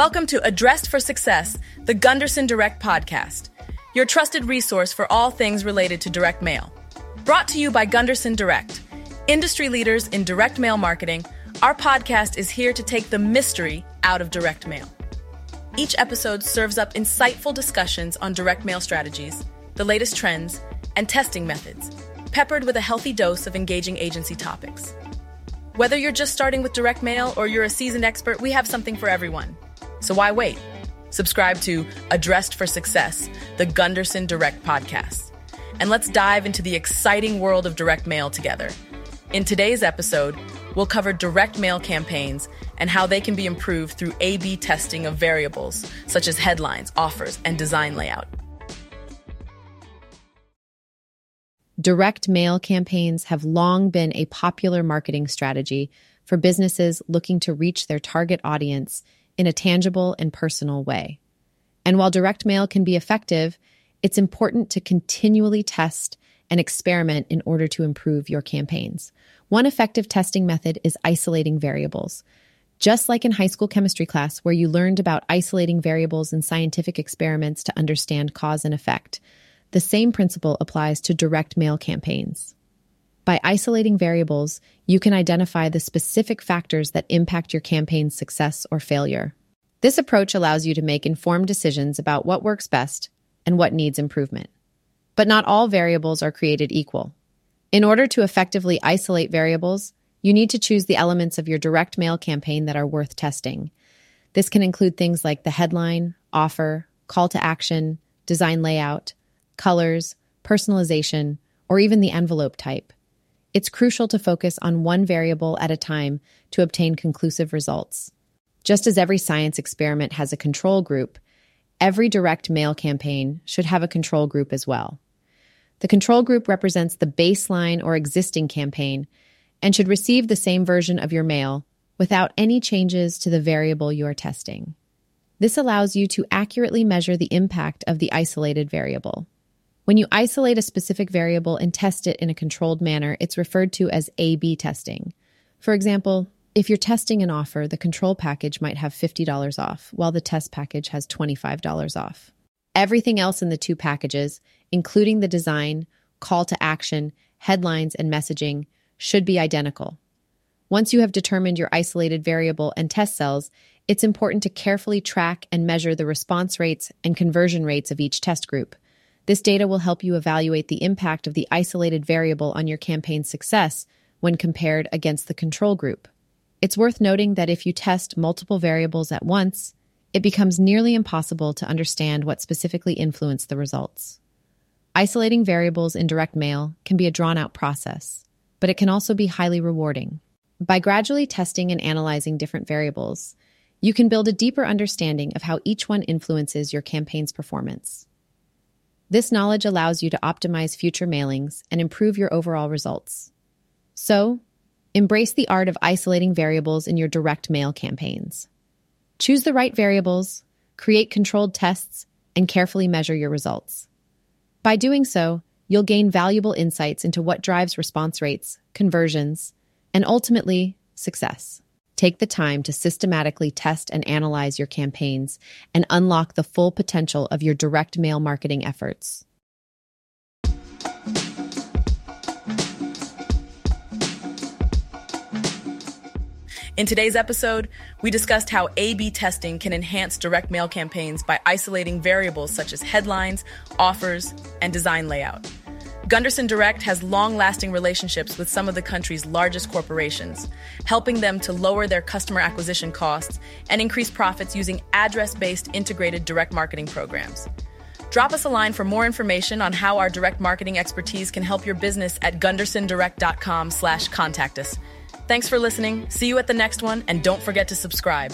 Welcome to Addressed for Success, the Gunderson Direct Podcast, your trusted resource for all things related to direct mail. Brought to you by Gunderson Direct, industry leaders in direct mail marketing, our podcast is here to take the mystery out of direct mail. Each episode serves up insightful discussions on direct mail strategies, the latest trends, and testing methods, peppered with a healthy dose of engaging agency topics. Whether you're just starting with direct mail or you're a seasoned expert, we have something for everyone. So why wait? Subscribe to Addressed for Success, the Gunderson Direct Podcast. And let's dive into the exciting world of direct mail together. In today's episode, we'll cover direct mail campaigns and how they can be improved through A B testing of variables such as headlines, offers, and design layout. Direct mail campaigns have long been a popular marketing strategy for businesses looking to reach their target audience in a tangible and personal way. And while direct mail can be effective, it's important to continually test and experiment in order to improve your campaigns. One effective testing method is isolating variables. Just like in high school chemistry class, where you learned about isolating variables in scientific experiments to understand cause and effect, the same principle applies to direct mail campaigns. By isolating variables, you can identify the specific factors that impact your campaign's success or failure. This approach allows you to make informed decisions about what works best and what needs improvement. But not all variables are created equal. In order to effectively isolate variables, you need to choose the elements of your direct mail campaign that are worth testing. This can include things like the headline, offer, call to action, design layout, colors, personalization, or even the envelope type. It's crucial to focus on one variable at a time to obtain conclusive results. Just as every science experiment has a control group, every direct mail campaign should have a control group as well. The control group represents the baseline or existing campaign and should receive the same version of your mail without any changes to the variable you are testing. This allows you to accurately measure the impact of the isolated variable. When you isolate a specific variable and test it in a controlled manner, it's referred to as A B testing. For example, if you're testing an offer, the control package might have $50 off, while the test package has $25 off. Everything else in the two packages, including the design, call to action, headlines, and messaging, should be identical. Once you have determined your isolated variable and test cells, it's important to carefully track and measure the response rates and conversion rates of each test group. This data will help you evaluate the impact of the isolated variable on your campaign's success when compared against the control group. It's worth noting that if you test multiple variables at once, it becomes nearly impossible to understand what specifically influenced the results. Isolating variables in direct mail can be a drawn out process, but it can also be highly rewarding. By gradually testing and analyzing different variables, you can build a deeper understanding of how each one influences your campaign's performance. This knowledge allows you to optimize future mailings and improve your overall results. So, embrace the art of isolating variables in your direct mail campaigns. Choose the right variables, create controlled tests, and carefully measure your results. By doing so, you'll gain valuable insights into what drives response rates, conversions, and ultimately, success. Take the time to systematically test and analyze your campaigns and unlock the full potential of your direct mail marketing efforts. In today's episode, we discussed how A B testing can enhance direct mail campaigns by isolating variables such as headlines, offers, and design layout. Gunderson Direct has long lasting relationships with some of the country's largest corporations, helping them to lower their customer acquisition costs and increase profits using address based integrated direct marketing programs. Drop us a line for more information on how our direct marketing expertise can help your business at gundersondirect.com slash contact us. Thanks for listening. See you at the next one, and don't forget to subscribe.